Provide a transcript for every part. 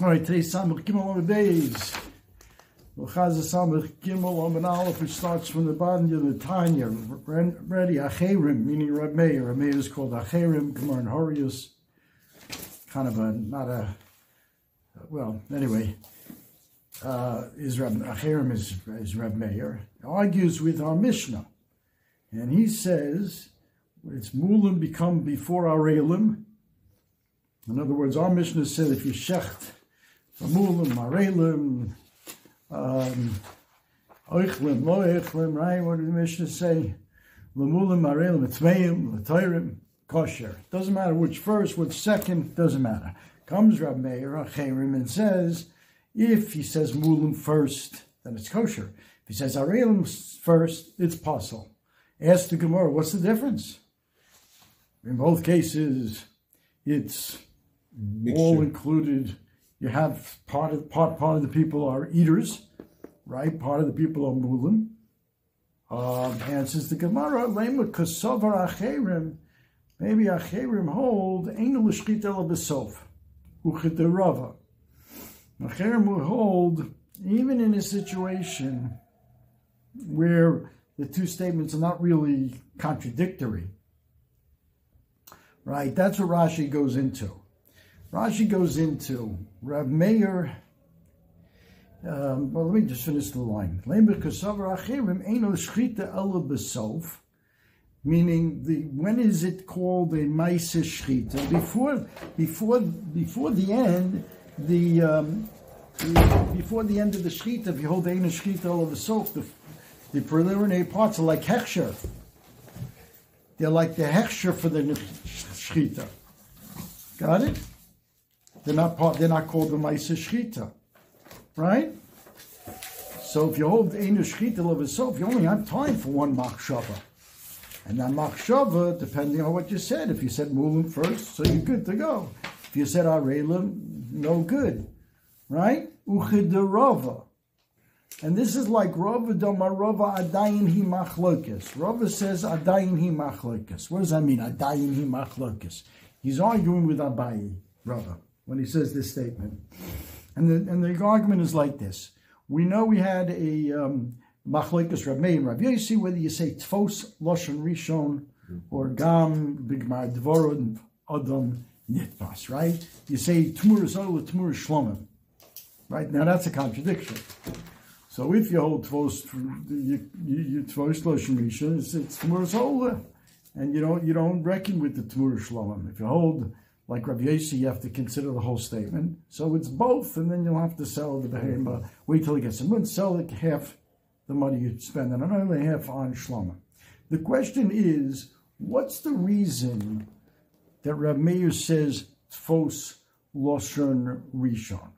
All right, today's Samach Gimel on the days. Chaz Samach Gimel on an Aleph, which starts from the bottom of the Tanya. Ready, Acherim, meaning Reb Meir. Reb Meir is called Acherim, Gemar and Horius. Kind of a, not a, well, anyway, uh, is Reb, Acherim is, is Reb Meir. Argues with our Mishnah. And he says, it's Mulim become before our Elim. In other words, our Mishnah said if you shecht Mulim, Marelim, um, Oichlim, Lo Oichlim, right? What did the Mishnah say? Lemulim, Marelim, Etmeim, Latoirim, Kosher. Doesn't matter which first, which second, doesn't matter. Comes Rab Meir, Acherim, and says, if he says Mulim first, then it's kosher. If he says Arelim first, it's possible. Ask the Gemara, what's the difference? In both cases, it's Mixture. all included you have part of part part of the people are eaters, right? Part of the people are mulim. Um, and since the Gemara, lema kasovar acherim, maybe acherim hold ain't l'shchit el besof, ucheterava. Acherim will hold even in a situation where the two statements are not really contradictory. Right? That's what Rashi goes into. Rashi goes into Rab Meir. Um, well, let me just finish the line. Meaning, the when is it called a Maisa Shchita? Before, before, before the end, the, um, the before the end of the Shchita, if you hold a Shchita all of the soap, the, the preliminary parts are like Hechsher. They're like the Hechsher for the Shchita. Got it? They're not part, they're not called the Maisa Shchita. Right? So if you hold the Einu of itself, you only have time for one Machshava. And that Machshava, depending on what you said, if you said Mulim first, so you're good to go. If you said Arelim, no good. Right? Uchidarava. And this is like Rava Domarava Adayin Hi. Rava says Adayin Hi Machlokes. What does that mean? Adayin Hi Machlokes. He's arguing with Abaye, Rava when he says this statement. And the, and the argument is like this. We know we had a um, Machlekes Rav Meir and Rav Yossi, whether you say Tfos, Lashon Rishon, or Gam, Bigmar, Dvorod, Adam, Nitpas, right? You say Tmur Zol or Tmur Shlomim, right? Now that's a contradiction. So if you hold Tvos, you, you, Tvos Rishon, it's, it's Tmur Zol, and you don't, you don't reckon with the Tmur Shlomim. If you hold like Rav Yossi, you have to consider the whole statement. So it's both, and then you'll have to sell the behema. Wait till it gets in. Sell it half the money you spend, and only half on shloma. The question is, what's the reason that Rav Meir says fos loshon rishon?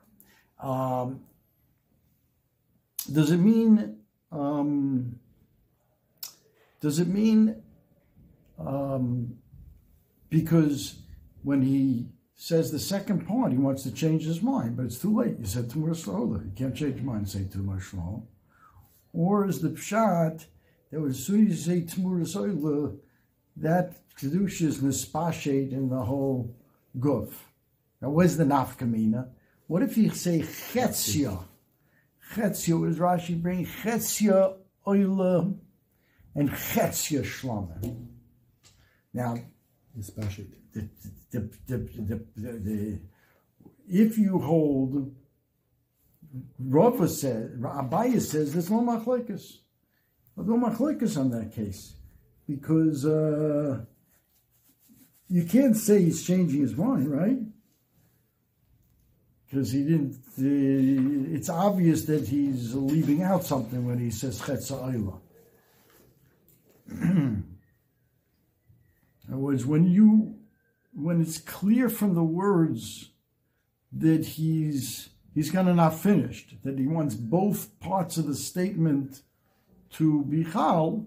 Um, does it mean? Um, does it mean um, because when he says the second part, he wants to change his mind, but it's too late. You said Tumur Slola. You can't change your mind and say Tumur Shlomo. Or is the Pshat that as soon as you say Tumur Slola, that Kedusha is nispashet in the whole guf. Now, where's the nafkamina? What if you say chetzia? Chetzia is Rashi bring chetzia oila and chetzia shlama. Now, nispashet the, the, the, the, if you hold, Rafa says, Abaye says there's no machlekes. No machlekes on that case. Because uh, you can't say he's changing his mind, right? Because he didn't, it's obvious that he's leaving out something when he says Chetza In other words, when you when it's clear from the words that he's he's kind of not finished, that he wants both parts of the statement to be chal,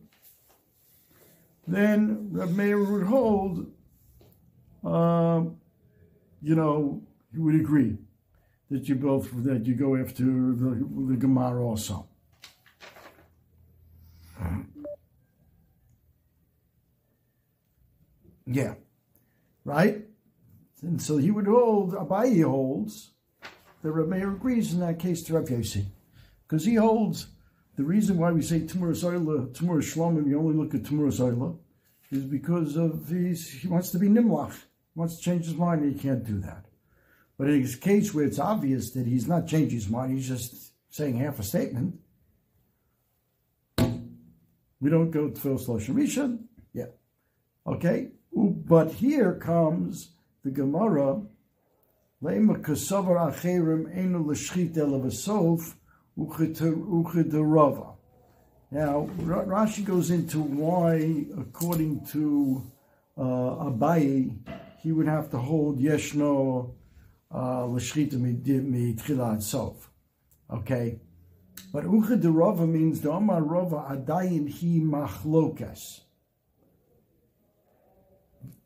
then Reb Meir would hold, uh, you know, he would agree that you both that you go after the, the Gemara also. Yeah. Right? And so he would hold, Abaye holds, the Rameir agrees in that case to Rav Yossi. Because he holds the reason why we say Tumur Zoyla, Tumur Shlomim, you only look at Tumur Zoyla, is because of his, he wants to be Nimlach. He wants to change his mind and he can't do that. But in his case where it's obvious that he's not changing his mind, he's just saying half a statement, we don't go to Lashon Rishon. Yeah. Okay? But here comes the Gemara, Leima kasavar acherim enu l'shchit elavasof uchedarava. Now, Rashi goes into why, according to uh, Abaye, he would have to hold yeshno uh, l'shchita mitchilat sof. Okay? But Ucha de Rava means the Omar Rava Adayin Hi Machlokas.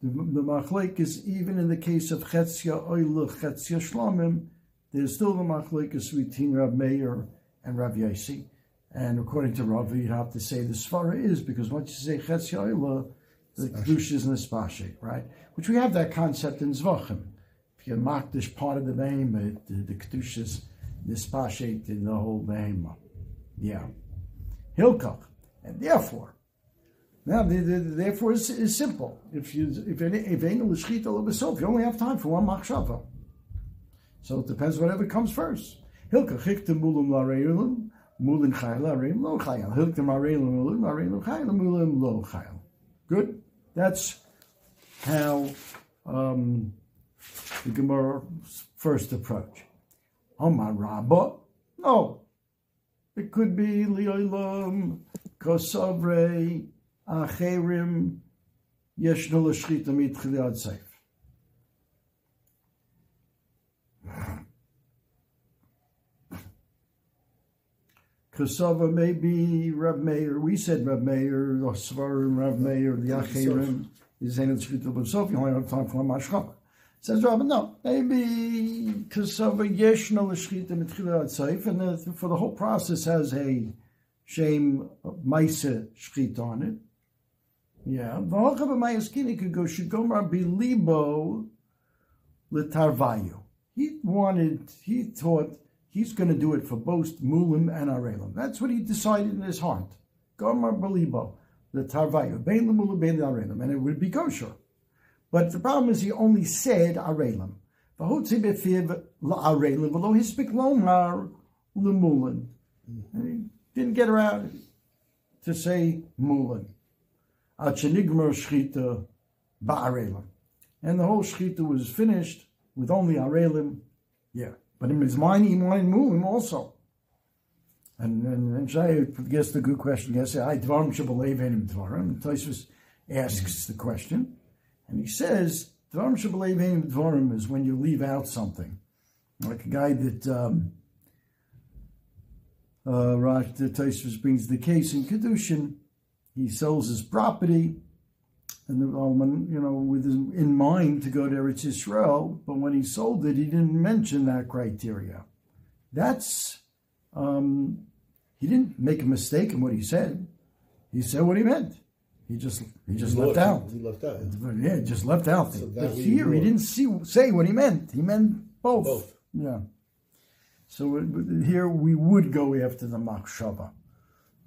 The, the Machlekes, even in the case of Chetzia Oile, Chetzia Shlomim, there's still the Machlekes between Rav Meir and Rav Yossi. And according to Rav, you'd have to say the Svara is, because once you say Chetzia Oile, the Kedush is Nespashe, right? Which we have that concept in Zvachim. If you mark this part of the name, the, the Kedush is in the whole name. Yeah. Hilkach. And therefore, now, the, the, therefore, it's, it's, simple. If you if any if any you only have time for one machshava. So it depends whatever comes first. Hilka chikta mulim lareilim mulin chayil lareilim lo chayil. Hilka mareilim mulim lareilim chayil mulim lo chayil. Good. That's how um, the Gemara's first approach. Omar Rabba. No. It could be Liolam, Kosavre, Acherim, Yeshno Lashchita Mitchiliad Seif. Kasava may be Rav Meir. We said Rav Meir, the Svarim, Rav Meir, the Acherim, is Zainat Shchita B'Sof. You only have time for Mashchapa. Says Rabbi, no, maybe because of a yeshna l'shchita mitchila atzayif, and for the whole process has a shame maisa shchita on it. Yeah, v'holcha b'mayaskini could go shigomar bilibo l'tarvayu. He wanted, he thought he's going to do it for both mulim and arelim. That's what he decided in his heart. Gomar bilibo l'tarvayu, bein l'mulim, bein l'Arelim, and it would be kosher. But the problem is he only said Arelim. V'hotzi. And he didn't get around to say mulin. And the whole shchita was finished with only Arelim. Yeah. But in his mind, he wanted mulim also. And, and, and Shai guess the good question. Yes, I dvarim shabalev enim dvarim. Tosfos asks the question. And he says, Dvarim Shabalev Dvarim is when you leave out something. Like a guy that um, uh, Rash Tosfos brings the case in Kedushin, he sells his property, and the Alman, you know, with his, in mind to go to Eretz Yisrael, but when he sold it, he didn't mention that criteria. That's um, he didn't make a mistake in what he said. He said what he meant. He just he just he left, out. He left out. Yeah, he just left out. So but here he didn't see say what he meant. He meant both. Both. Yeah. So uh, it, here we would go after the machshava.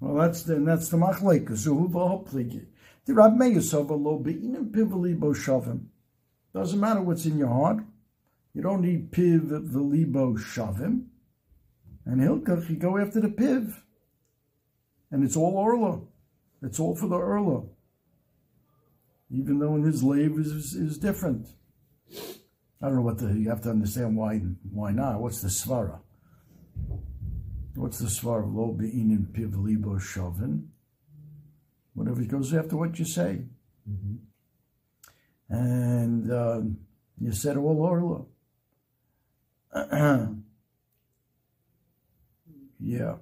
Well, that's the that's the machleka. So who pligi? The Rab Meir lo be'inim pivali bo shavim. Doesn't matter what's in your heart. You don't need piv v'libo shavim. And Hilkach, you go after the piv. And it's all orla. It's all for the Erla. Even though in his lave is, is, different. I don't know what the, you have to understand why why not. What's the svara? What's the svara? Lo be'inin piv libo shovin. Whatever goes after what you say. Mm-hmm. And uh, you said all orla. yeah.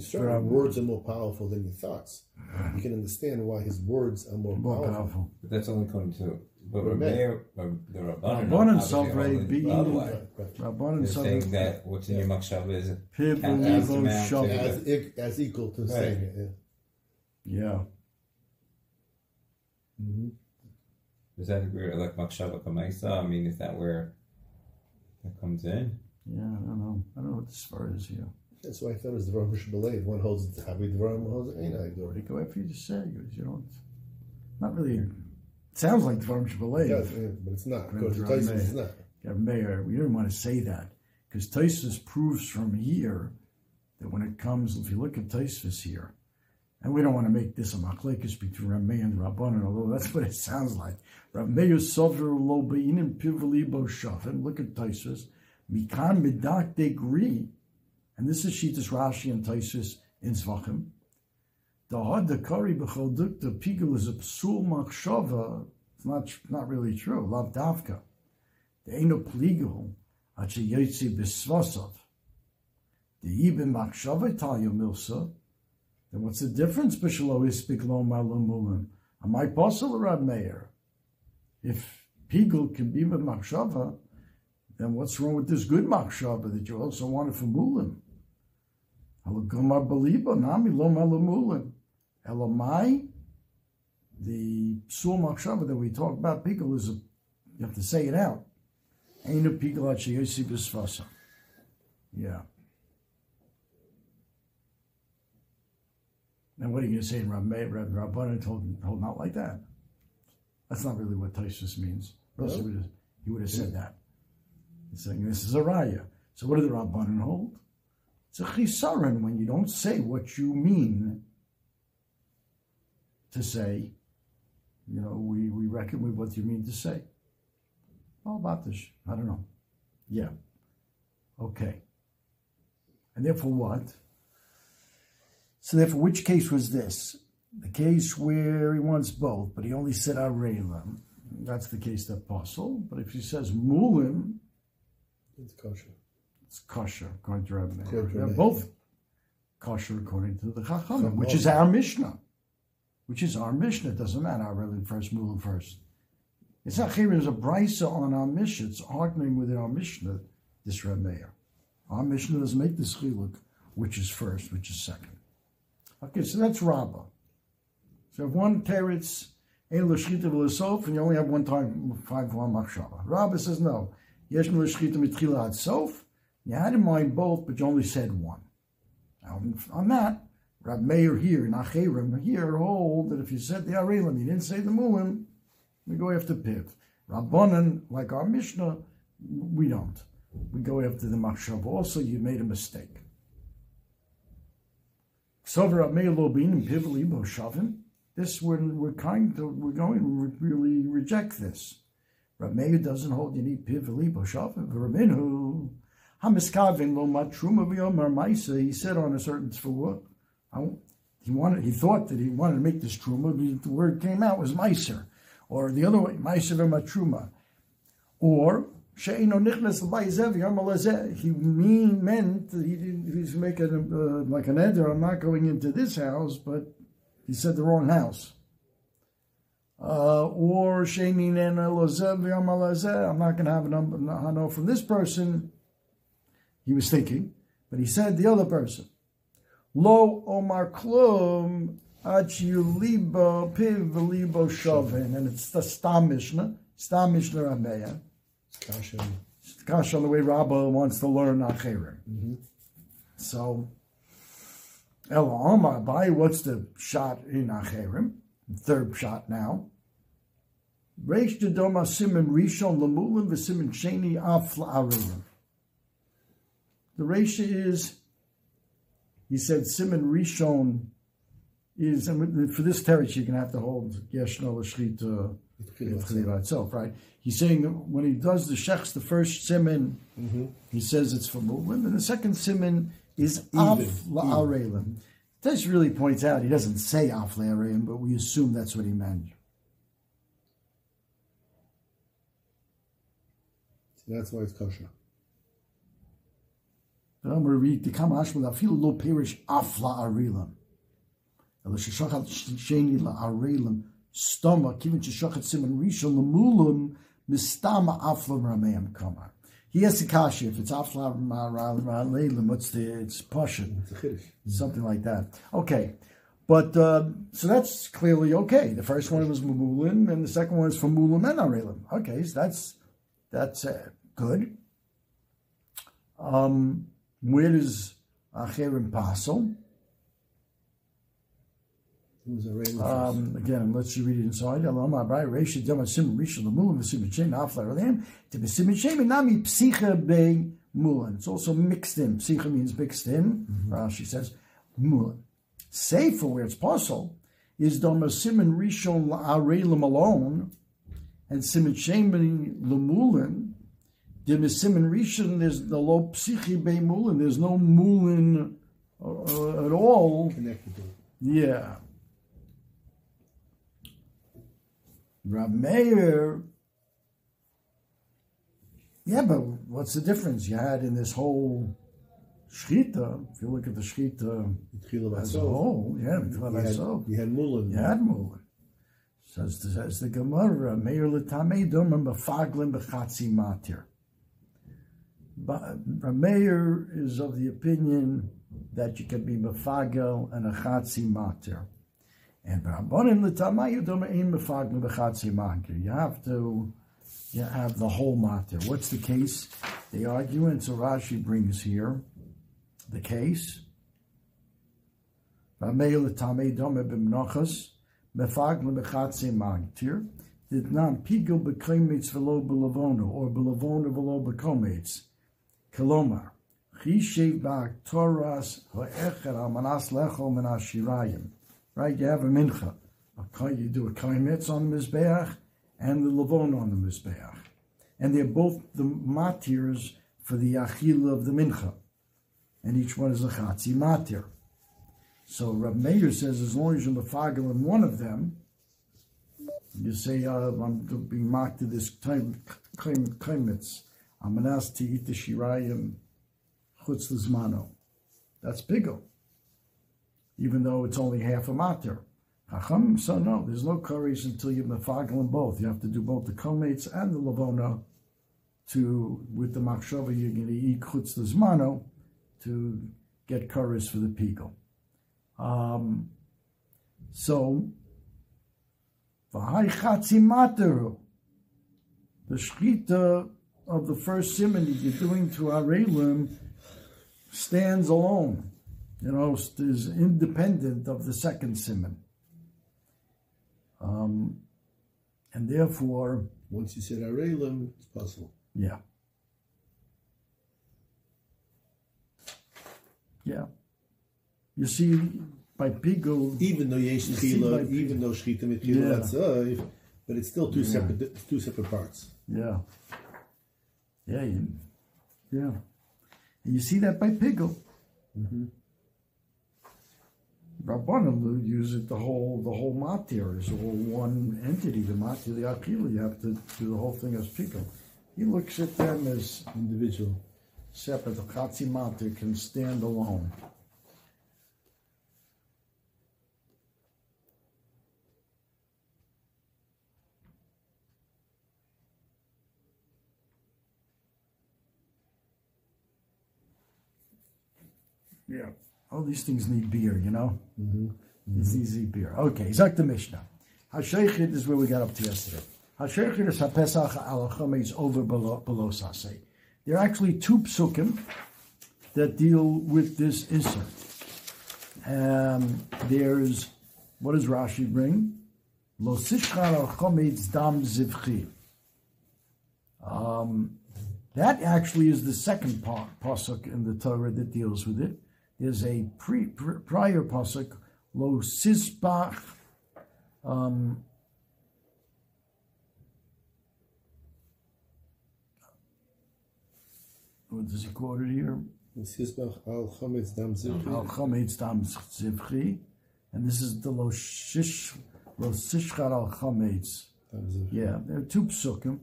Certainly, words are more powerful than your thoughts. You can understand why his words are more, more powerful. powerful. But that's only according to but Rabbanan, the Rabbanan, Rabbanan Sofrei being Rabbanan saying that what's in your makshav is as, as equal to right. saying it. Yeah. yeah. Mm-hmm. Is that where like Makshava Kamaisa? I mean, is that where that comes in? Yeah, I don't know. I don't know what this svara is here. That's why I thought it was the Ram Belev. One holds it Havi Dvarim, one holds it Ein They go after you just say, you don't, not really, it sounds like Dvarim Shabalev. Yeah, but it's not. Because is not. Yeah, Mayor, we didn't want to say that because Taisus proves from here that when it comes, if you look at Taisus here, and we don't want to make this a machlekes between Rameh and Rabbanan, although that's what it sounds like. Rameh sover lo be'inim pivali bo. Look at Taisus. Mikan midak degree and this is Shitas Rashi and Taisus in Zvachim. The had the kari b'chol the pigul is a psul machshava. It's not not really true. Lav davka. The ain't no pligul achi yotzi b'svasav. The ibn machshava talyo milsa. Then what's the difference? B'shalo malum mulim. Am I possible, Rab Meir? If pigul can be with machshava, then what's wrong with this good machshava that you also wanted from mulim? Halagomar nami malamulin. Elamai, the psul machshava that we talk about, pickle is a, you have to say it out. Ain't a pickle. Yeah. And what are you going to say in Rabbanan told, told not like that? That's not really what Taisus means. Have, he would have said that. He's saying this is a raya. So what did the Rabbanan hold? It's a chisaron when you don't say what you mean to say. You know, we, we reckon with what you mean to say. All about this. I don't know. Yeah. Okay. And therefore what? So therefore, which case was this? The case where he wants both, but he only said Arelim. That's the case that apostle. But if he says Mulim, it's kosher. It's kosher according to Rabbi Meir. They're both kosher according to the Chachamim, which is our Mishnah. Which is our Mishnah. It doesn't matter our really first, Mulim first. It's not here. There's a brisa on our Mishnah. It's arguing within our Mishnah, this Rabbi Meir. Our Mishnah doesn't make this chiluk, which is first, which is second. Okay, so that's Rabbah. So if one teretz ein l'shchita v'lesof, and you only have one time, five one machshava. Rabbah says no. Yesh l'shchita mitchila sof, you had in mind both, but you only said one. Now, on that, Rab Meir here, and Nacherim here, hold that if you said the Arelim, you didn't say the Mulim, we go after Piv. Rabbanan, like our Mishnah, we don't. We go after the Machshav. Also, you made a mistake. Sover Rab Meir Lobin Piv Libo Shavin. This we're, we're kind of we're going to really reject this. Rab Meir doesn't hold you need Piv Libo Shavin. Raminu Hamiskavin lo matruma v'yomar ma'isa. He said on a certain tzvua, he wanted, he thought that he wanted to make this truma, but the word came out was meiser, or the other way, meiser v'matruma, or she'ino nichnas l'bayizev yom He mean meant that he didn't. He's making uh, like an eder. I'm not going into this house, but he said the wrong house. Uh, or she'inin en lozev yom I'm not going to have a number. I know from this person he was thinking, but he said the other person, Lo Omar Klum liba Piv Libo Shovin, and it's the Stam Mishnah, Stam Mishnah Rameya. Kasha on the way Rabbah wants to learn Acherim. Mm-hmm. So, El Omar Bai, what's the shot in Acherim? Third shot now. Reish Dedoma Simon Rishon Lamulim V'Simon Sheni Afla The ratio is, he said, Simon Rishon is, and for this teretz you're going to have to hold Yeshno L'Shchita itself, right? He's saying that when he does the shechs, the first simon, mm-hmm. he says it's for movement, and the second simon is af la'arelim. This really points out he doesn't say af la'arelim, but we assume that's what he meant. So that's why it's kosher. Now to read the Kamash with Afil lo perish afla arilam. Elishashachat sheni la arilam stoma kivin shashachat simon rishon lemulum mistama afla rameim kama. He has a kashi if it's afla arilam. What's the it's Persian, something like that. Okay. But uh, so that's clearly okay. The first one was Mamulin, and the second one is from Mulam and Arelim. Okay, so that's that's uh, good. Um, where does Acherim Pasel? It was a rain Um, again, let's read it inside. Elam Abai Reisha Dama Sim Rishon Lemulim V'Sim Shem Afla Elam to V'Sim Shem Nami Psicha Be Mulan. It's also mixed in. Psicha means mixed in. Rashi says Mulan. Safer where it's possible is Dama Simon Rishon Arelim alone and Simon Shem Lemulin. The Simon Rishon there's the low Psichi Be Mulan. There's no Mulan uh, at all. connected to it. Yeah. Rab Meir, yeah, but what's the difference you had in this whole shchita? If you look at the shchita as a whole, yeah, You had, you had Mulin. you had mulin. Says the, says the Gemara, Meir l'tamei domim b'faglim b'chatzi matir. But uh, Meir is of the opinion that you can be mefagel and a chatzi matir. And Rabbanim l'tamayu domein mefaglim b'chatzi matir. You have to, you have the whole matir. What's the case? And so Rashi brings here the case. Rameil l'tamei dome b'mnochas mefaglim b'chatzi matir. Did not pigel b'komitz v'lo b'lavono or b'lavono v'lo b'komitz. Kolomar. Chishev ba'toras ha'echer amanas lechol min ha'shirayim. Right, you have a mincha. You do a kaimetz on the mizbeach and the lavon on the mizbeach, and they're both the matirs for the achila of the mincha, and each one is a chatzi matir. So Rab Meir says as long as you're mefagel in one of them, you say uh, I'm being marked to this time kaimetz. I'm to ask to eat the shirayim chutz lizmano. That's bigger even though it's only half a matir. Chacham, so no, there's no curries until you mefagel them both. You have to do both the kometz and the lavona to, with the machshava, you're going to eat chutz lizmano to get curries for the pigel. Um, so, v'hai chatzi materu, the shchita of the first simon that you're doing to Arelim stands alone you know, is independent of the second simon. Um, and therefore, Once you said Arelim, it's possible. yeah. Yeah. You see, by Pigo, Even though Yesh see, Tchila, even though Shchita Yeah. Mitchila Batzov, but it's still two separate two separate parts. yeah. Yeah, you, yeah. And you see that by Pigo. Mm-hmm. Rabbanim use it the whole the whole matir is all one entity. The matir, the akila, you have to do the whole thing as pico. He looks at them as Individual. separate. The chatzi matir can stand alone. Yeah. All these things need beer, you know? It's easy beer. Okay, Zak the Mishnah. Hasheichid is where we got up to yesterday. Hasheichid is HaPesach al Chametz over below, below Saseh. There are actually two psukim that deal with this insert. Um, there's, what does Rashi bring? Lo sishchar dam zivchi. Um, that actually is the second pa- pasuk in the Torah that deals with it. There's a pre, pr- prior pasuk, lo sisbach. Um, what does he quote it here? Sisbach al Chametz Dam Zivchi. Al chametz dam zivchi, and this is the lo shish lo sishchar al chametz. Yeah, there are two psukim.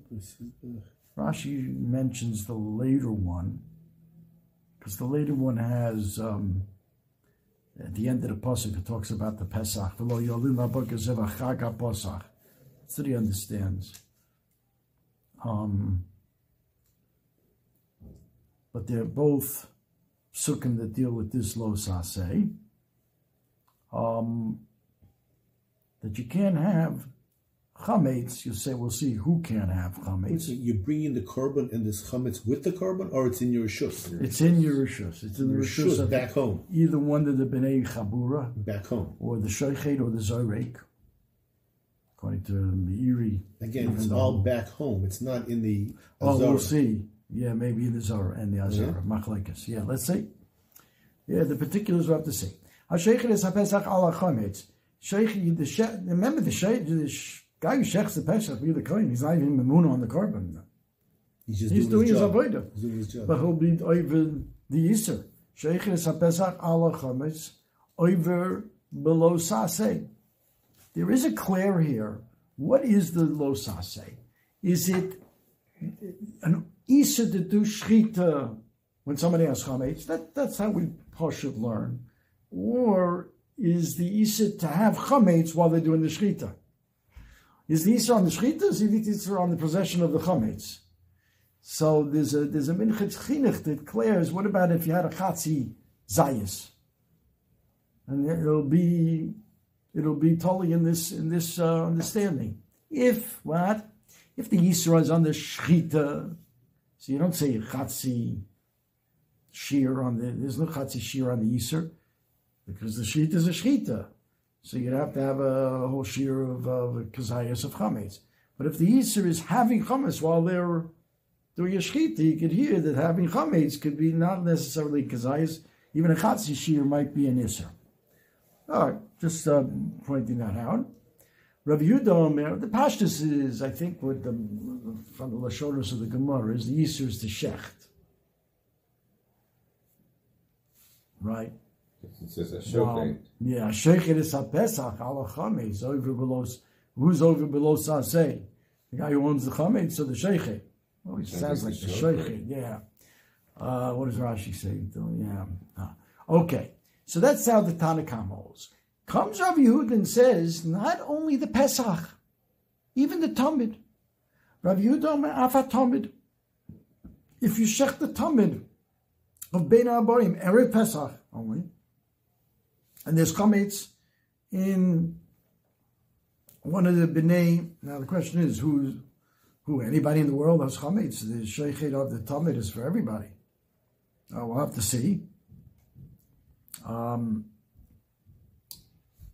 Rashi mentions the later one because the later one has um, at the end of the pasuk it talks about the Pesach. What he understands. Um, but they're both psukim that deal with this lo saseh. um, that you can't have chametz. You say, we'll see who can have chametz. So you bring in the carbon and this chametz with the carbon, or it's in your shus? It's in your rishus. It's in the Your rishus shus back home. either one of the bnei chabura Back home. or the shoichet or the zorek. According to Meiri. Again, it's all back home. It's not in the Oh, we'll see. Yeah, maybe in the Zara and the Azara, Machlekes. Yeah, let's see. Yeah, the particulars we have to see. HaSheikh is HaPesach ala. Sheikh, the remember the sheikh, the guy who shechs the Pesach, be the Kohen, he's not even Mamun on the carbon. He's just He's doing, his job. avodah. He's doing his job. But he'll be over the Yisr. Sheikh is HaPesach ala Chometz, over below Saseh. There is a clear here. What is the lo Saseh? Is it an Isa to do shchita when somebody has chametz? That, that's how we should learn. Or is the Isa to have chametz while they're doing the shchita? Is the Isa on the shchita? Is the Isa on the possession of the chametz? So there's a there's a chinuch that declares. What about if you had a chatzi zayis? And it'll be it'll be totally in this in this uh, understanding. If what? If the Yisra is on the shchita, so you don't say chatzi shear on the. There's no chatzi shear on the Yisr because the shchita is a shchita. So you'd have to have a whole shear of of kazayas of chametz. But if the Yisr is having chametz while they're doing a shchita, you could hear that having chametz could be not necessarily kazayas. Even a chatzi shear might be an Yisr. All right, just uh, pointing that out. Rav the Pashtus is, I think, with the from the Lashonos of the Gemara is the Yisr is the Shecht, right? It's just a Um, showcase. yeah, Sheikhet is HaPesach, ala Chametz, over below, who's over below Saseh? The guy who owns the Chametz, so the Sheikhet. Well, it Sounds like the the yeah. Uh, what does Rashi say? Yeah. Ah. Okay, so that's how the Tanakam holds. Comes Rav Yehuda and says, not only the Pesach, even the Tamid. Rav Yehuda Omer, Afa Tamid. If you shech the Tamid of Bein Aborim, Erev Pesach only, and there's chametz in one of the bnei. Now the question is, who, who? Anybody in the world has chametz? The sheikhet of the Tamid is for everybody. Uh, we'll have to see. Um,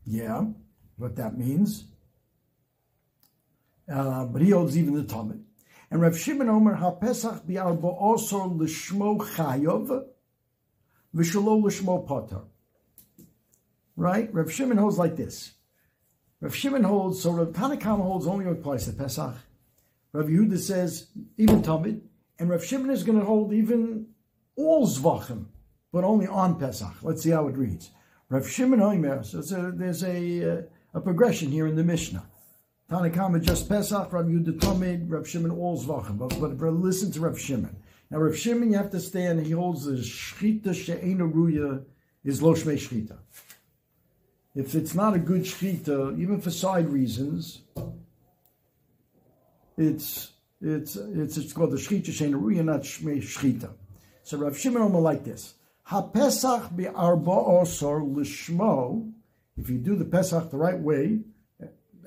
yeah, what that means. Uh, but he holds even the Tamid. And Rav Shimon Omer HaPesach bi'arba osor l'shmo chayov v'shalo l'shmo potter. Right? Rav Shimon holds like this. Rav Shimon holds, so Rav Tanakam holds only applies to Pesach. Rav Yehuda says even Tamid, and Rav Shimon is going to hold even all Zvachim, but only on Pesach. Let's see how it reads. Rav Shimon Omer, so a, there's a, uh, a progression here in the Mishnah. Tanakama just Pesach, Rav Yehuda Tamid, Rav Shimon all Zvachim. But, but, but listen to Rav Shimon. Now Rav Shimon, you have to stand, he holds the Shchita She'ena Ruya is Lo Shmei Shchita. If it's not a good Shchita, even for side reasons, it's it's it's it's called the Shchita She'ena Ruya, not Shmei Shchita. So Rav Shimon Omer like this. HaPesach be'arba osor l'shmo, if you do the Pesach the right way,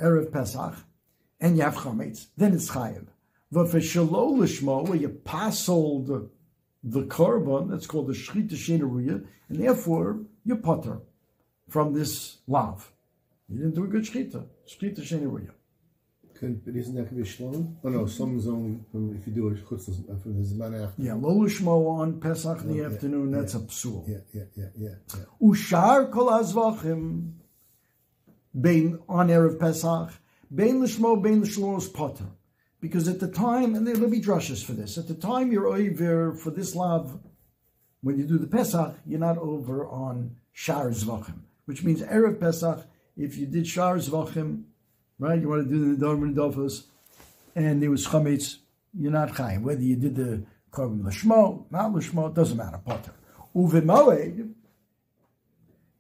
Erev Pesach, and you have chametz, then it's chayiv. But for shalo lishmo, where you passel the, korban, that's called the shchita shenaruya, and therefore you putter from this lav. You didn't do a good shchita, shchita shenaruya. Can, but isn't that going to be shlom? Oh no, some zone from if you do it chutz uh, from the zman after. Yeah, lo lishmo on Pesach in the oh, Yeah, afternoon, that's yeah, a psul. Yeah, yeah, yeah, yeah, yeah. Ushar kol azvachim, bein on Erev Pesach, bein lishmo, bein lishlo's potter. Because at the time, and there'll be drushes for this, at the time you're over for this lav, when you do the Pesach, you're not over on Shar Zvachim, which means Erev Pesach, if you did Shar Zvachim, right, you want to do the Dorman Dofos, and there was Chametz, you're not Chaim. Whether you did the Korban Lashmo, not Lashmo, it doesn't matter, Potter. Uvemoed,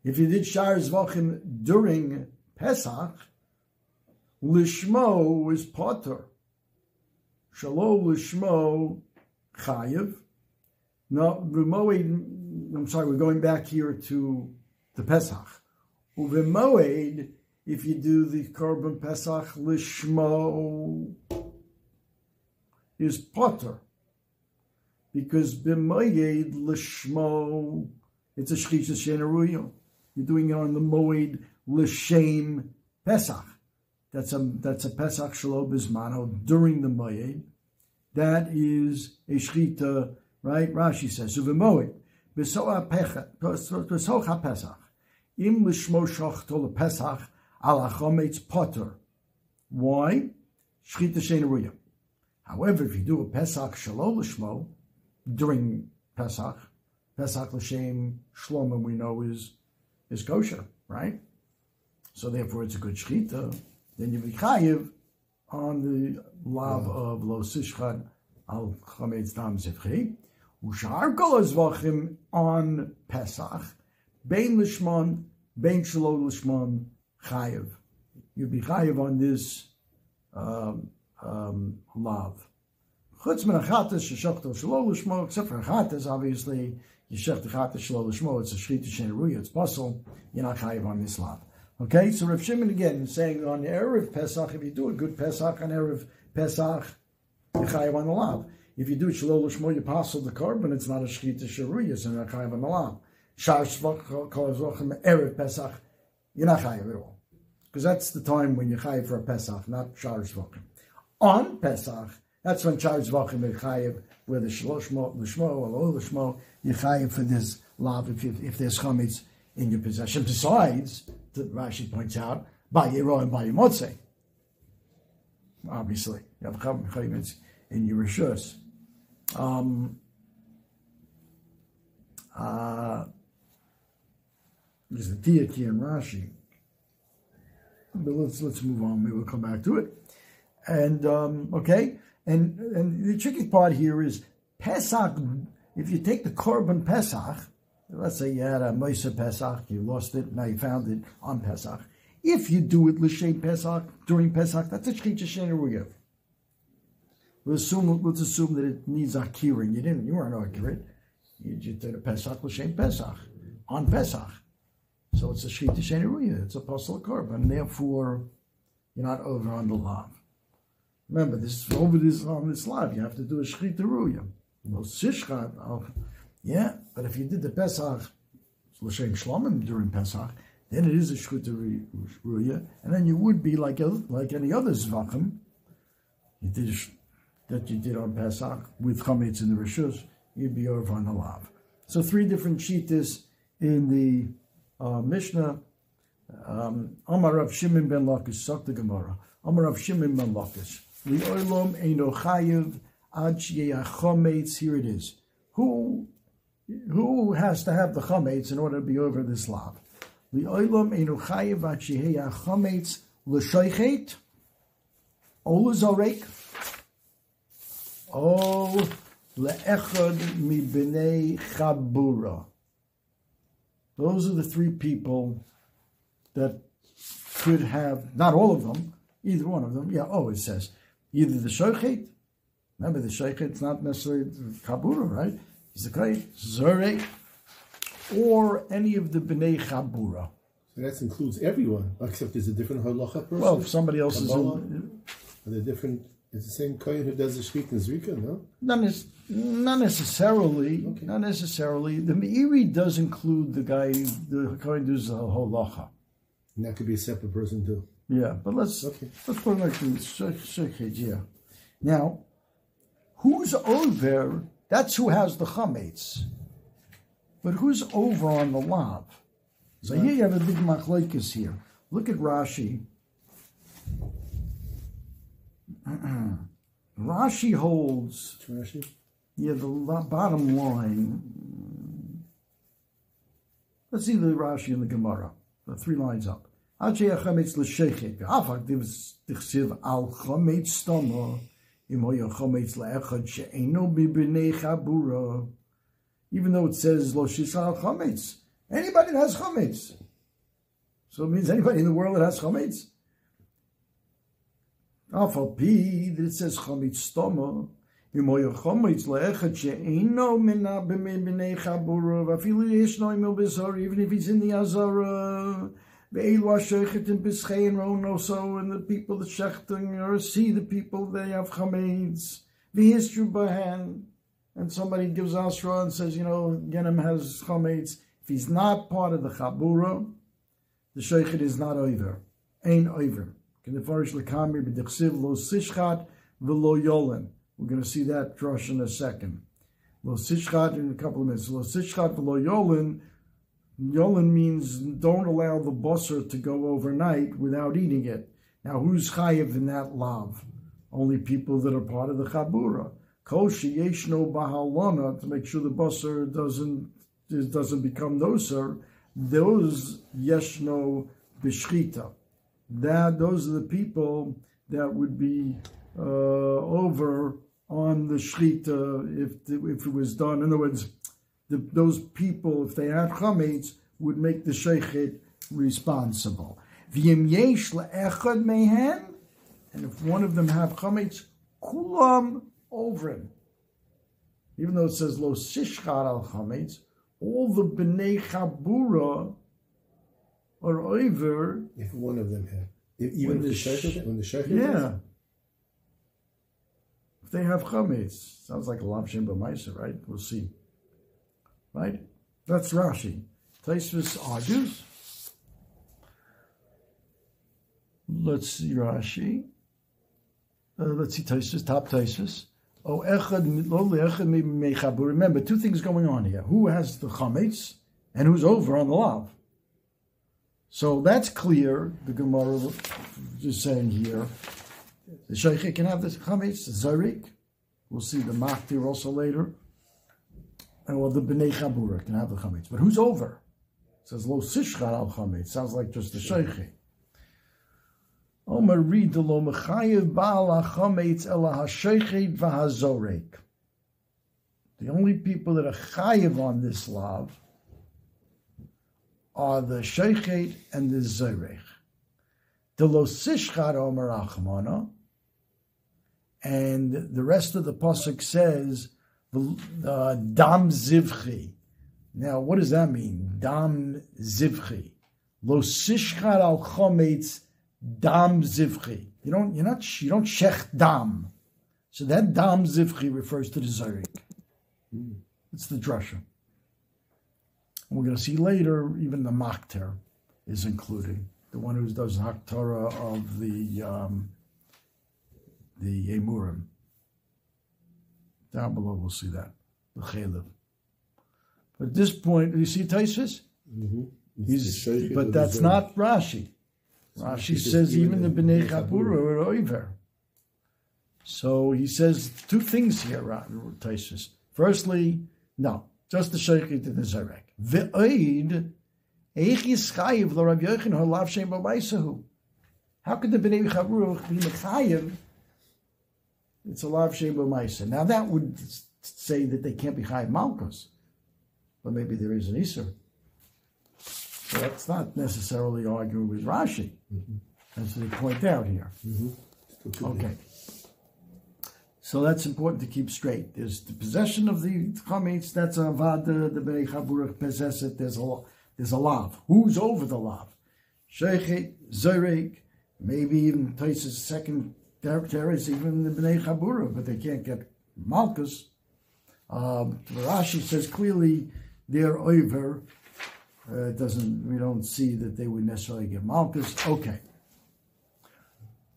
if you did Shar Zvachim during Pesach, Lishmo is Potter. Shalom Lishmo Chayiv. No, Remoed, I'm sorry, we're going back here to the Pesach. Uvemoed, if you do the Korban Pesach Lishmo, is Potter. Because B'moed Lishmo, it's a Shchita Shenaruyo. You're doing it on the Moed L'Shem Pesach. That's a that's a Pesach Shalom Bismano during the Moed. That is a Shchita, right? Rashi says, Uvemoed. Besoha Pesach. Im Lishmo Shachto Pesach al Achometz Potter. Why? Shchita Shenaruya. However, if you do a Pesach Shalom Lishmo during Pesach, Pesach L'Shem Shlomo we know is is kosher, right? So therefore, it's a good shchita. Then you be chayiv on the lav of lo sishchan al chametz dam zivchi. Ushar kol on Pesach, bein lishmon, bein shalo lishmon chayiv. You be chayiv on this um, um, lav. Chutz min achatas sheshachto shalo lishmo, except for achatas, obviously, Yeshech Shlo Lishmo, it's a Shchita Shenaruya, it's puzzle, you're not chayiv on this lav. Okay, so Rav Shimon again is saying on Erev Pesach, if you do a good Pesach on Erev Pesach, you're chayiv on the lav. If you do Shlo Lishmo, you passel the korban, it's not a Shchita Shenaruya, so you're not chayiv on the lav. Shar Erev Pesach, you're not chayiv at all. Because that's the time when you're chayiv for a Pesach, not Shar Shvachim. On Pesach, that's when Shar Shvachim are chayiv, where the Shloshmo, Lishmo, or Lo Lishmo, you're chayiv for this lav if, you, if there's chametz in your possession. Besides, the Rashi points out, by Yero and by Yemotze. Obviously, you have chametz in your rishus. Um, uh, there's a deity in Rashi. But let's let's move on. Maybe we'll come back to it. And um, okay, and and the tricky part here is Pesach. If you take the Korban Pesach, let's say you had a Mesa Pesach, you lost it, now you found it on Pesach. If you do it l'shem Pesach during Pesach, that's a shchita shenaruya. Let's assume let's assume that it needs akirin. You didn't, you weren't accurate. You just did a Pesach l'shem Pesach on Pesach, so it's a shchita shenaruya. It's a apostle korban. Therefore, you're not over on the lav. Remember, this over this on this lav. You have to do a shchita ruya. Well, sishchat, oh, yeah, but if you did the Pesach, l'shem shlomim during Pesach, then it is a shchita ruya, and then you would be like like any other zvachim. You did that you did on Pesach with chametz in the rishus, you'd be over on the lav. So three different shitas in the uh, Mishnah. Um, Amar Rav Shimon ben Lakish, Sak the Gemara. Amar Rav Shimon ben Lakish. Li'olam eino chayiv ad chometz. Here it is. Who who has to have the chametz in order to be over this lav? Li'olam eino chayiv ad chometz l'shoichet o l'zorek o le'echad mi b'nei chabura. Those are the three people that could have, not all of them, either one of them. Yeah, oh, it says either the shochet. Remember, the shochet's not necessarily the kabura, right? He's the great zore, or any of the bnei chabura. So that includes everyone, except there's a different halacha person. Well, if somebody else is Kabbalah, in, Are there different? It's the same kohen who does the shvit and zrika, no? not, nec- not necessarily. Okay. Not necessarily. The Meiri does include the guy, the according to the halacha. And that could be a separate person too. Yeah, but let's Okay. let's put it like this. Yeah. Now, who's over? That's who has the chametz. But who's over on the lav? So here you have a big machlokes here. Look at Rashi. Uh-uh. Rashi holds. Rashi? Yeah, the bottom line. Let's see the Rashi and the Gemara, the three lines up. Even though it says lo shisal chametz, anybody that has chametz, so it means anybody in the world that has chametz, Afal that it says chamitz stoma imil even if he's in the azara. Ron also and the people that shechting or see the people they have chameids, the history by hand, and somebody gives asra and says you know Genem has chamitz if he's not part of the chabura the shechet is not over. Ain't over. We're going to see that drush in a second. Lo sishchat in a couple of minutes. Lo sishchat v'lo yolen. Yolen means don't allow the busser to go overnight without eating it. Now, who's chayiv in that lav? Only people that are part of the chabura. Kol yeshno bahalana to make sure the busser doesn't doesn't become noser. Those yeshno bishchita. That those are the people that would be uh, over on the shchita if if it was done. In other words, the, those people, if they had chametz, would make the sheikhet responsible. V'yim yesh le'echad mehen, and if one of them have chametz, kulam over him. Even though it says lo sishchar al chametz, all the bnei chabura are over. If one of them had, if, even the the sheikh, sh- when the sheikh, Yeah. If they have chametz, sounds like a lav shem b'maisa, right? We'll see. Right? That's Rashi. Taisvis argues. Let's see Rashi. Uh, let's see Taisvis, top Taisvis. Oh, echad lo le'echad mi- mechabu. Remember, two things going on here. Who has the chametz and who's over on the lav? So that's clear. The Gemara is saying here. The sheikh can have the chametz, zarik. We'll see the maktir also later. And well, the bnei chabura can have the chametz. But who's over? It says lo sishchar al chametz. Sounds like just the sheikh. Omer read the lo mechayev baal chametz ela hasheichet v'hazorek. The only people that are chayev on this lav are the sheichet and the zorech. The lo sishchar omer achmana, and the rest of the pasuk says uh, dam zivchi. Now, what does that mean? Dam zivchi. Lo sishchar al chometz dam zivchi. You don't. You're not. You don't shech dam. So that dam zivchi refers to the zarik. It's the drasha. We're going to see later. Even the makter is included. The one who does haktara of the um, the emurim. Down below, we'll see that the chalev. But at this point, you see Taisus? He's, but that's not Rashi. Rashi says even the Bnei Chabura are over. So he says two things here, Taisus. Firstly, no, just the Sheikh and the Zarek. Ve'oid, eich yischayiv lo Rav Yochanan halav shem b'maisahu. How could the Bnei Chabura be mechayiv? It's a lav shem b'maisa. Now that would say that they can't be chayiv Malkos. but maybe there is an Isser. So that's not necessarily arguing with Rashi, as they point out here. Okay. So that's important to keep straight. There's the possession of the chametz. That's a vada. The bnei chaburach possess it. There's a there's a lav. Who's over the lav? Sheikhet, zerek, maybe even Taisa's second is even the bnei chabura, but they can't get malchus. Um, Rashi says clearly they're over. Uh, doesn't we don't see that they would necessarily get malchus. Okay.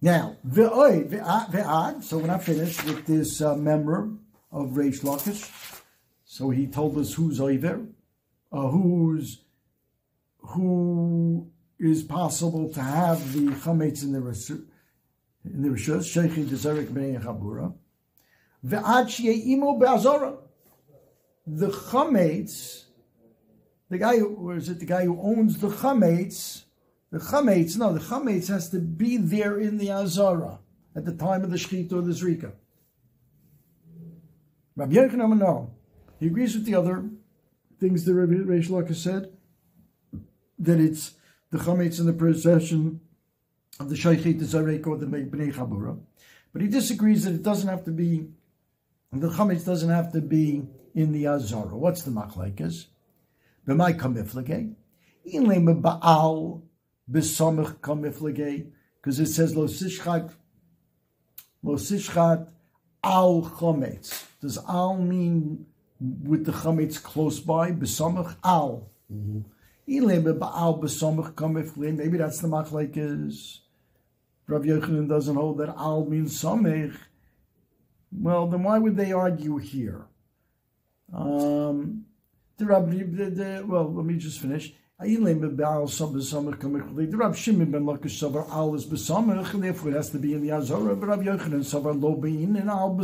Now, ve'ad, so we're not finished with this uh, member of Reish Lakish. So he told us who's over, uh, who's, who is possible to have the chametz in the resu- in the rishus, sheikhi dezarik b'nei chabura. Ve'ad. The chametz, the guy who, or is it the guy who owns the chametz, the chametz, no, the chametz has to be there in the azara at the time of the shechita or the zrika. Rabbi Yochanan, no, he agrees with the other things that Rabbi Reish Lakish said that it's the chametz in the possession of the shaykhit, the zarek, or the bnei chabura, but he disagrees that it doesn't have to be the chametz doesn't have to be in the azara. What's the machlekes? B'may kamifleke? In lema ba'al kamiflage, because it says lo sishchat, lo sishchat al chometz. Does al mean with the chametz close by? Besamach al. Mm-hmm. Maybe that's the machlekes. Rav Yochanan doesn't hold that al means samech. Well, then why would they argue here? Um, the Rabbi, the, the, well, let me just finish. Therefore it has to be in the but Yochanan Savar and Al.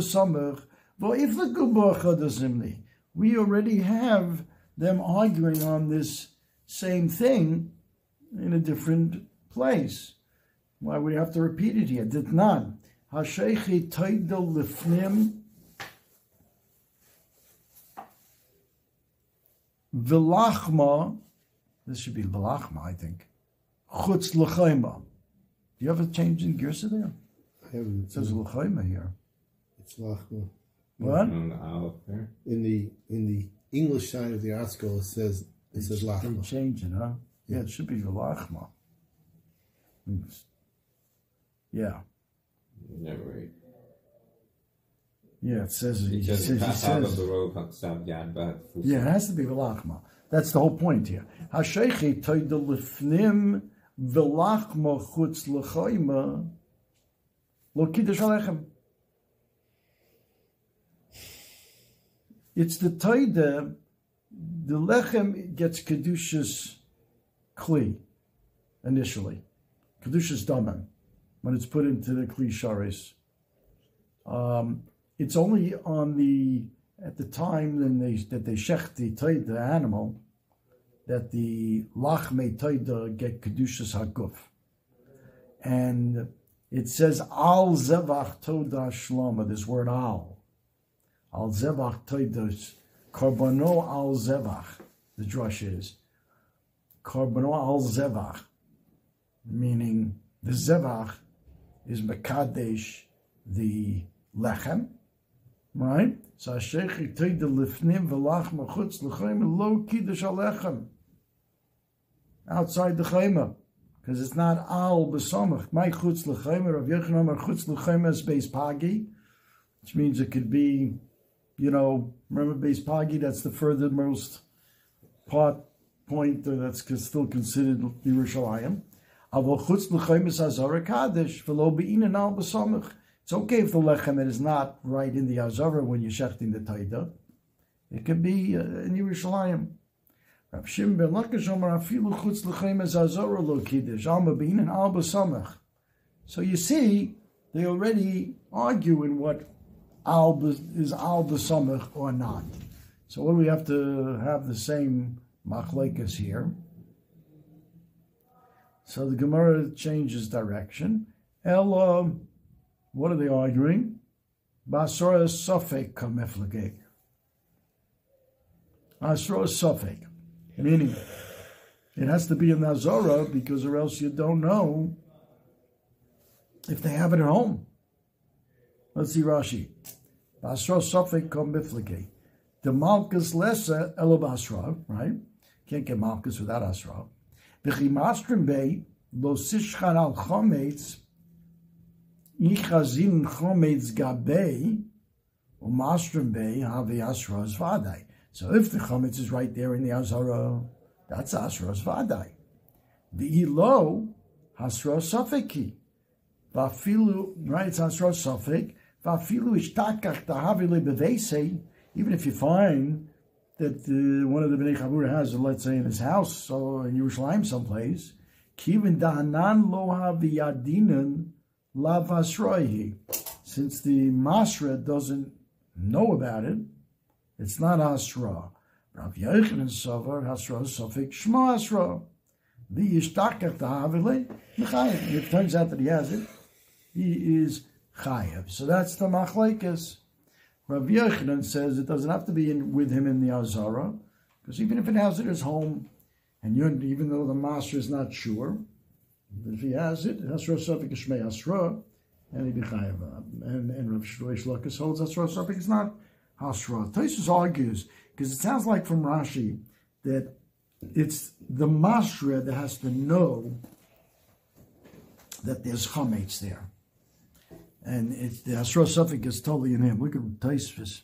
Well, if the we already have them arguing on this same thing in a different place. Why would we have to repeat it here? Did not. Hashechi Taidel Lifnim Vilachma, this should be Vilachma, I think. Chutz L'chaima. Do you have a change in Gersa there? I haven't. It says L'chaima here. It's Lachma. What? On the aleph there. In the in the English side of the article, it says it says lachma. They Lachma. change it, huh? Yeah, it should be Vilachma. Hmm. Yeah. Never right. Yeah, it says it. He It says says, it says, Barov Haksav Yeah, it has to be velachma. That's the whole point here. Lifnim velachma chutz lo kiddush alechem. It's the toida, the lechem gets kedushas kli initially, kedushas damim when it's put into the kli sharis. Um, it's only on the at the time then they that they shech the the animal that the lachme toida get kedushas haguf, and it says al zevach toda shlama. This word al al zevach toidos karbono al zevach. The drush is karbono al zevach, meaning the zevach is mekadesh the lechem right? So Hashechi toid the lifnim v'lach machutz l'chayim lo kiddush alechem. Outside the chayma. Because it's not al b'samach. My chutz l'chayim, Rav Yochanan Amar chutz as beis pagi, which means it could be, you know, remember beis pagi, that's the furthermost part, point that's still considered Yerushalayim. Avo chutz l'chayim is azara kaddish, v'lo be'inan al b'samach. It's okay if the lechem is not right in the Azara when you're shechting the taida. It could be uh, in Yerushalayim. Rav Shimon ben Lakish Omar afilu chutz lechem lo kiddush alma bein and alba samach. So you see, they already argue in what alba is alba samach or not. So what do we have to have the same machlekes here? So the Gemara changes direction. El. What are they arguing? Basra safek kameflage. Basra safek. Meaning, it has to be in Nazara because or else you don't know if they have it at home. Let's see Rashi. Basra safek kameflage. The Malkus Lessa Elabasra, right? Can't get Malkus without Asra. Bechimastrim Bey, Lo Sishchan al Chometz, Ichazin chometz gabei, umastrim bei have asras vadai. So if the chometz is right there in the azara, that's asras vadai. The ilo hasras safeki. Vafilu, right, it's asras safek. Vafilu ishtakach tahavile bevese, even if you find that uh, one of the Bnei Chabura has, let's say, in his house or in Yerushalayim someplace, kivin dahanan lo haviyadinan lavasroihi. Since the masra doesn't know about it, it's not asra. Rav Yochanan Savar Hasra Safik Shma Asra. The Yishtakach Tahavile Mechayev. It turns out that he has it. He is Chayev. So that's the Machlekes. Rav Yochanan says it doesn't have to be in, with him in the Azara, because even if it has it at his home, and even though the master is not sure, if he has it, Hasra Safik Shmei Hasra, and he be Chayev. And, and Rav Shloish Lakas holds Hasra Safik is not Hasra. Taisus argues, because it sounds like from Rashi that it's the Masra that has to know that there's chametz there. And it's, the Asra safek is totally in him. Look at Taisvis.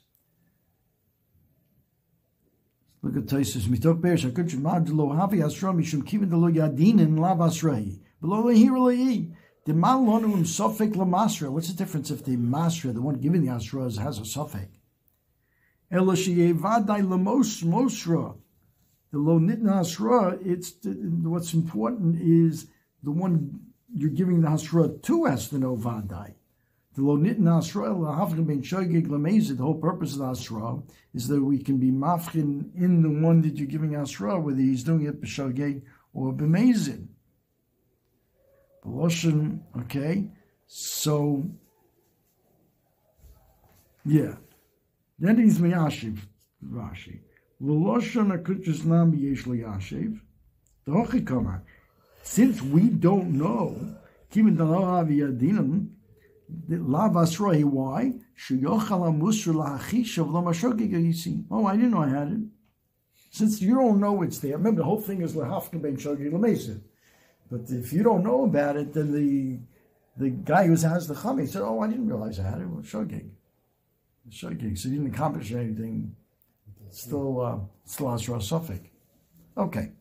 Look at Taisus. Mitok Bear Shakut Shemad Lo Havi Asra Mishum Kivin Lo Yadin in Lav Asrahi. The. What's the difference if the Masra, the one giving the Asra, has a Lamos Mosra. The Lo Nitna Asra, it's what's important is the one you're giving the Hasra to has to know Vadai. The lo nitna asra. The whole purpose of the asra is that we can be mafkin in the one that you're giving asra, whether he's doing it b'shogeg or b'mezid. Beloshin, okay. So, yeah. Then he's miyashiv, Rashi. Leloshin akutus nam yesh liyashiv. The hochikama. Since we don't know, kimin dalav yadinam, Lav Asroi, why? Oh, I didn't know I had it. Since you don't know it's there, remember the whole thing is Lahafka Ben Shogig Lamesid. But if you don't know about it, then the the guy who has the Chami said, Oh, I didn't realize I had it. Well, Shogig. Shogig. So he didn't accomplish anything. Still, uh, still Asra safek. Okay.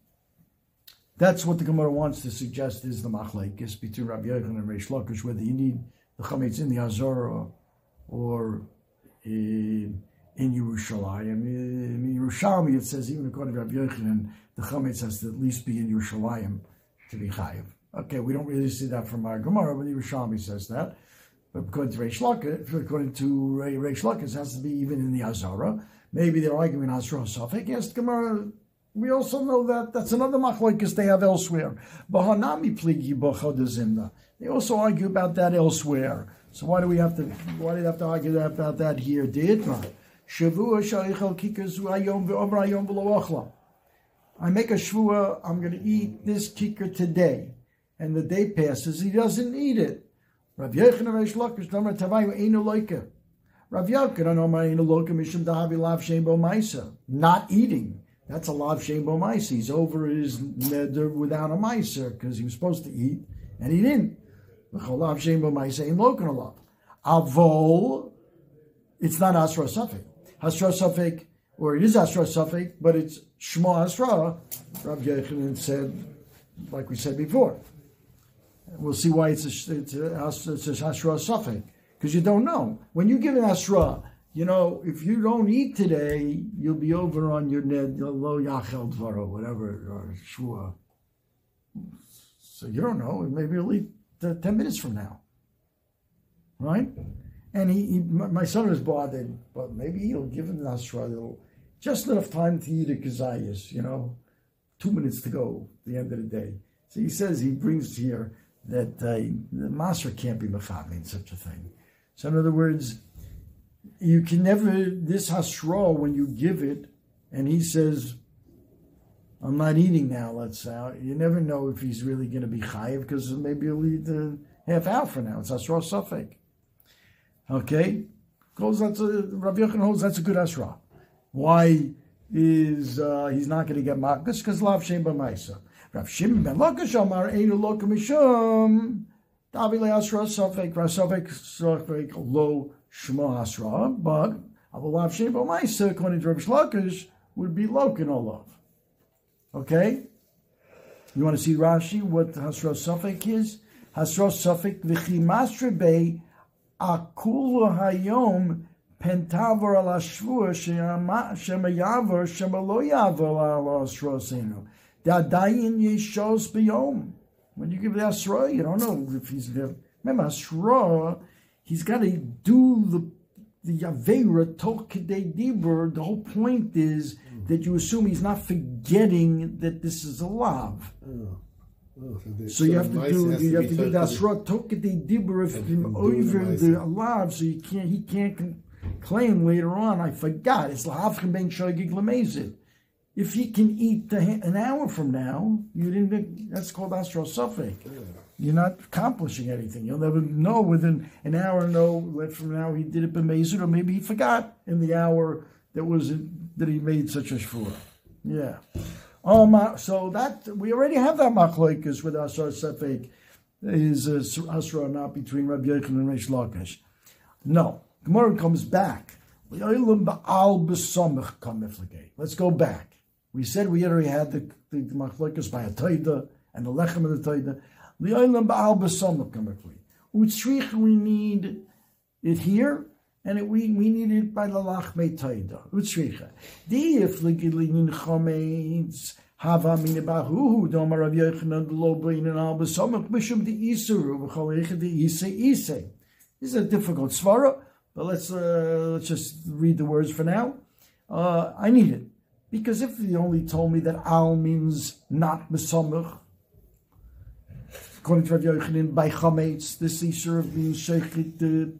That's what the Gemara wants to suggest is the machlekes between Rabbi Yochanan and Reish Lakish, whether you need the chametz in the Azora or in, in Yerushalayim. In Yerushalmi, it says even according to Rabbi Yochanan, the chametz has to at least be in Yerushalayim to be chayiv. Okay, we don't really see that from our Gemara, but Yerushalmi says that. But according to Reish Lakish, according to Reish Lakish, it has to be even in the Azara. Maybe they're arguing Azra Safek. Yes, Gemara we also know that that's another machlokes they have elsewhere. Bahanami pligi b'chodazimna. They also argue about that elsewhere. So why do we have to? Why do we have to argue about that here? Deitma. Shavua shaychel kikas ayom ve'omra ayom v'loachla. I make a shvua. I'm going to eat this kicker today, and the day passes. He doesn't eat it. Rav Yochanan Reish Lakish Damar Tavayu Einu Loika. Rav Yochanan Omar Einu Loika Mishum Dahavi Lav Shem Bo Maisa. Not eating. That's a lav shem bo He's over his neder without a meiser because he was supposed to eat and he didn't. Lav shem bo ma'isa in lokan. Avol, it's not asra safek. Asra safek, or it is asra safek, but it's Shema asra. Rav Yochanan said, like we said before. We'll see why it's a, it's a, it's a asra safek because you don't know when you give an asra you know, if you don't eat today, you'll be over on your ned lo yachel dvaro, whatever, or shua. So you don't know. Maybe you'll eat ten minutes from now, right? And he, he my son is bothered, but maybe he'll give him nasra just enough time to eat a kazayas. You know, two minutes to go. the end of the day. So he says he brings here that uh, the master can't be mechami in such a thing. So in other words you can never this hasra when you give it, and he says, "I'm not eating now." Let's say you never know if he's really going to be chayiv because maybe he'll eat a half hour from now. It's hasra safek. Okay, goes that's a Rabbi Yochanan holds that's a good hasra. Why is uh, he's not going to get makas because lav shem b'maisa. Rav Shimon ben Lakish Amar Einu Lo Kamishum Davi Le'asra Safek Rav Safek Safek Lo Shema Hasra, but Avolav Sheba Maisa, according to Rabbi Shlakish, would be Lokin Olav. Okay? You want to see Rashi, what Hasra safek is? Hasra safek, V'chi Be Akulu Hayom Pentavor Al Ashvur Shema Yavor Shema Lo Yavor Al Asra Senu. Dadayin Yeshos B'yom. When you give the Asra, you don't know if he's there. Remember, Asra he's got to do the the Avera Tokide Dibur. The whole point is mm. that you assume he's not forgetting that this is a lav. Oh. So, so, you have to do you have to do that Asra Tokide Dibur of him over the lav, so you can't he can't claim later on. I forgot it's lahavchem ben shogig lemezid. If he can eat the, an hour from now, you didn't. That's called astro suffix. You're not accomplishing anything. You'll never know within an hour. No, from now he did it b'mezid, or maybe he forgot in the hour that was that he made such a shvur. Yeah. Um, so that we already have that machloikas with asar sefek. is uh, Asra not between Rabbi Yochanan and Reish Lakish. No. Gemara comes back. Let's go back. We said we already had the, the, by a taida and the lechem of the taida. Li'olam ba'al b'samach we need it here, and it, we, we need it by the lachme taida. Utsricha. The if ligilin chometz hava min bahu domar Rav Yochanan lo bein and al b'samach mishum the isuru v'chol the ise ise. This is a difficult svara. But let's uh, let's just read the words for now. Uh, I need it because if he only told me that al means not mesamach, according to Rav Yochanan, by chametz, this isur means sheichit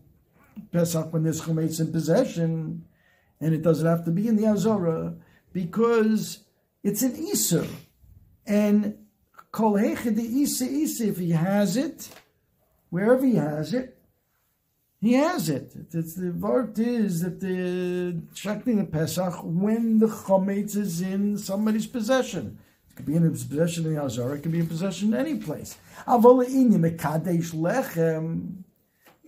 pesach when there's chametz in possession, and it doesn't have to be in the azora because it's an isur, and kol hechid isa isa if he has it, wherever he has it he has it. It's the vart is that the shakting the Pesach when the chometz is in somebody's possession. It could be in his possession in the Azara, it could be in possession in any place.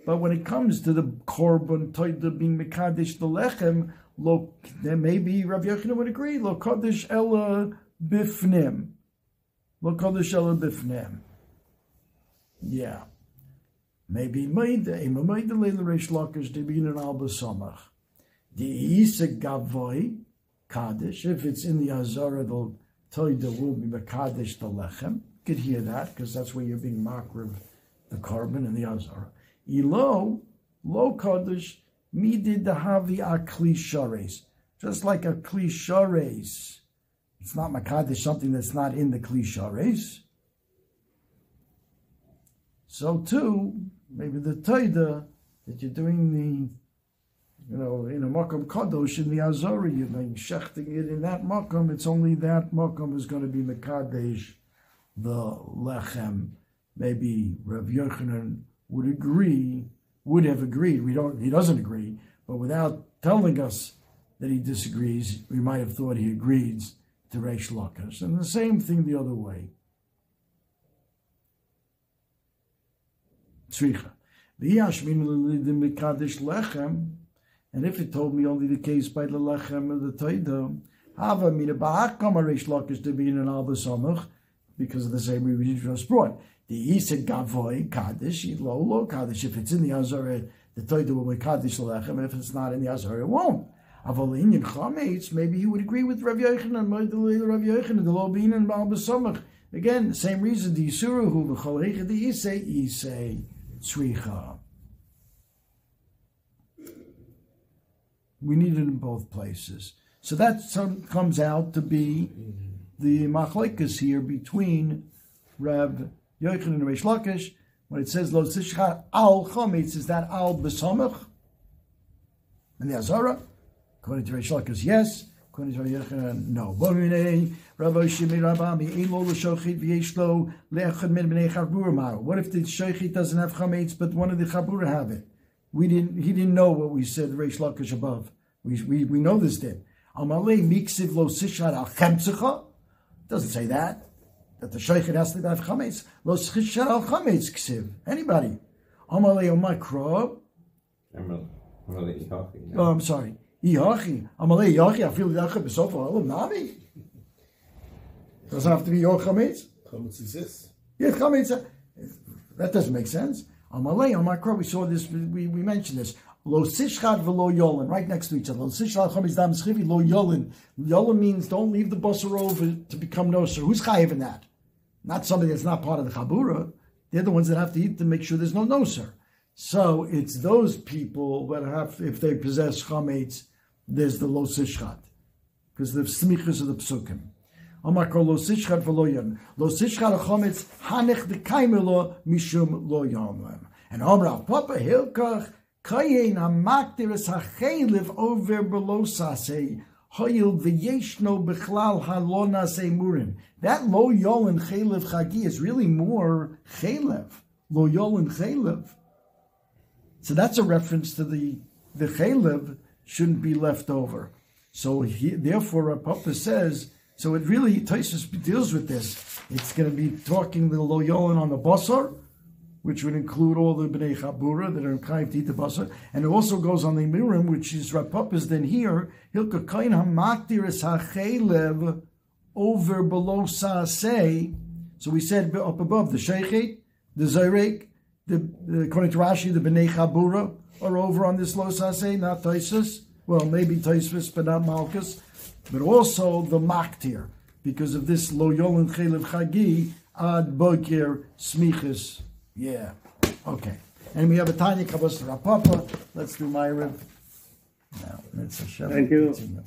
But when it comes to the korban toida being mekadesh the lechem, look, then maybe Rabbi Yochanan would agree. Lo kodesh ella bifnim. Lo kodesh ella bifnim. Yeah. Maybe Maida, Ema Maida Leila Reish Lakish Debin and Alba Samach. The Isa Gavoy, Kaddish, if it's in the Azara, the Toida will be Makadish the Lechem. Could hear that, because that's where you're being makriv the korban and the Azara. Ilo, Lo Kaddish, Midid the Havi Akli Shares. Just like a Kli Shares. It's not Makadish, something that's not in the Kli Shares. So too, maybe the taida that you're doing the, you know, in a makom kadosh in the azori, you're doing shechting it in that makom. It's only that makom is going to be mekadesh, the lechem. Maybe Rav Yochanan would agree, would have agreed. We don't. He doesn't agree, but without telling us that he disagrees, we might have thought he agrees to Reish Lakish. And the same thing the other way. tzricha. and if it told me only the case by the lechem of the toida, hava mina ba'akam lakish debin and alba samach, because of the same reason just brought. The said gavoy kaddish, lo lo kaddish. If it's in the azara, the toida will be kaddish lechem. If it's not in the azara, it won't. Avalin chametz, maybe he would agree with Rav Yochanan, Rav Yochanan, the lo bin and alba samach. Again, the same reason. The yisuru who v'chol the isay isay tzricha. We need it in both places. So that comes out to be the machlekas here between Rav And Reish Lakish. When it says lo tishcha al chometz, is that al besamach? And the Azara, according to Reish Lakish, yes. According to Yochanan, no. What if the shaykhit doesn't have chametz, but one of the chabura have it? We didn't. He didn't know what we said. Reish Lakish above. We, we, we know this then. Amalei miksiv lo sishar al chemtzecha. Doesn't say that. That the shaykhit has to have chametz. Lo sishar al chametz ksiv. Anybody. Amalei omakro. Oh, I'm sorry. Ihachi. Amalei Yachi. I feel Yachi besofa olam nami. Doesn't have to be your chametz. Chametz exists. Yeah, chametz. Uh, that doesn't make sense. Amalei, on Makro, we saw this, we, we mentioned this. Lo sishchad v'lo yolin, right next to each other. Lo sishchad chametz schivi, lo yolin. Yolin means don't leave the busser over to become noser. Who's chayiv in that? Not somebody that's not part of the chabura. They're the ones that have to eat to make sure there's no noser. So it's those people that have, if they possess chametz, there's the lo sishchad. Because the smichas of the psukim. Amar kol lo sishchat v'lo yom. Lo sishchat achometz hanech dekaimelo mishum lo yom. And Amar Papa Hilkach kayin hamaktiris hacheliv over below hoyil v'yeshno bechlal. That lo yolin chelev chagi is really more chelev. Lo yolin chelev. So that's a reference to the the chelev shouldn't be left over. So he, therefore, Papa says so it really Taisus deals with this. It's going to be talking the loyolin on the basar, which would include all the Bnei Chabura that are Chayiv Tita Basar, and it also goes on the Mirim, which is Rapapas, then here, Hilka Kain HaMaktir is HaChelev over below Saaseh. So we said up above, the Sheikhet, the Zayrek, the, the, according to Rashi, the Bnei Chabura are over on this low Saaseh, not Taisus. Well, maybe Taisus, but not Malchus. But also the Maktir, because of this Lo Yolin Chelev Chagi, Ad Boker Smichas. Yeah. Okay. And we have a Tanya Kabbalah Rapapa. Let's do my rib. Now, let's Thank you. continue.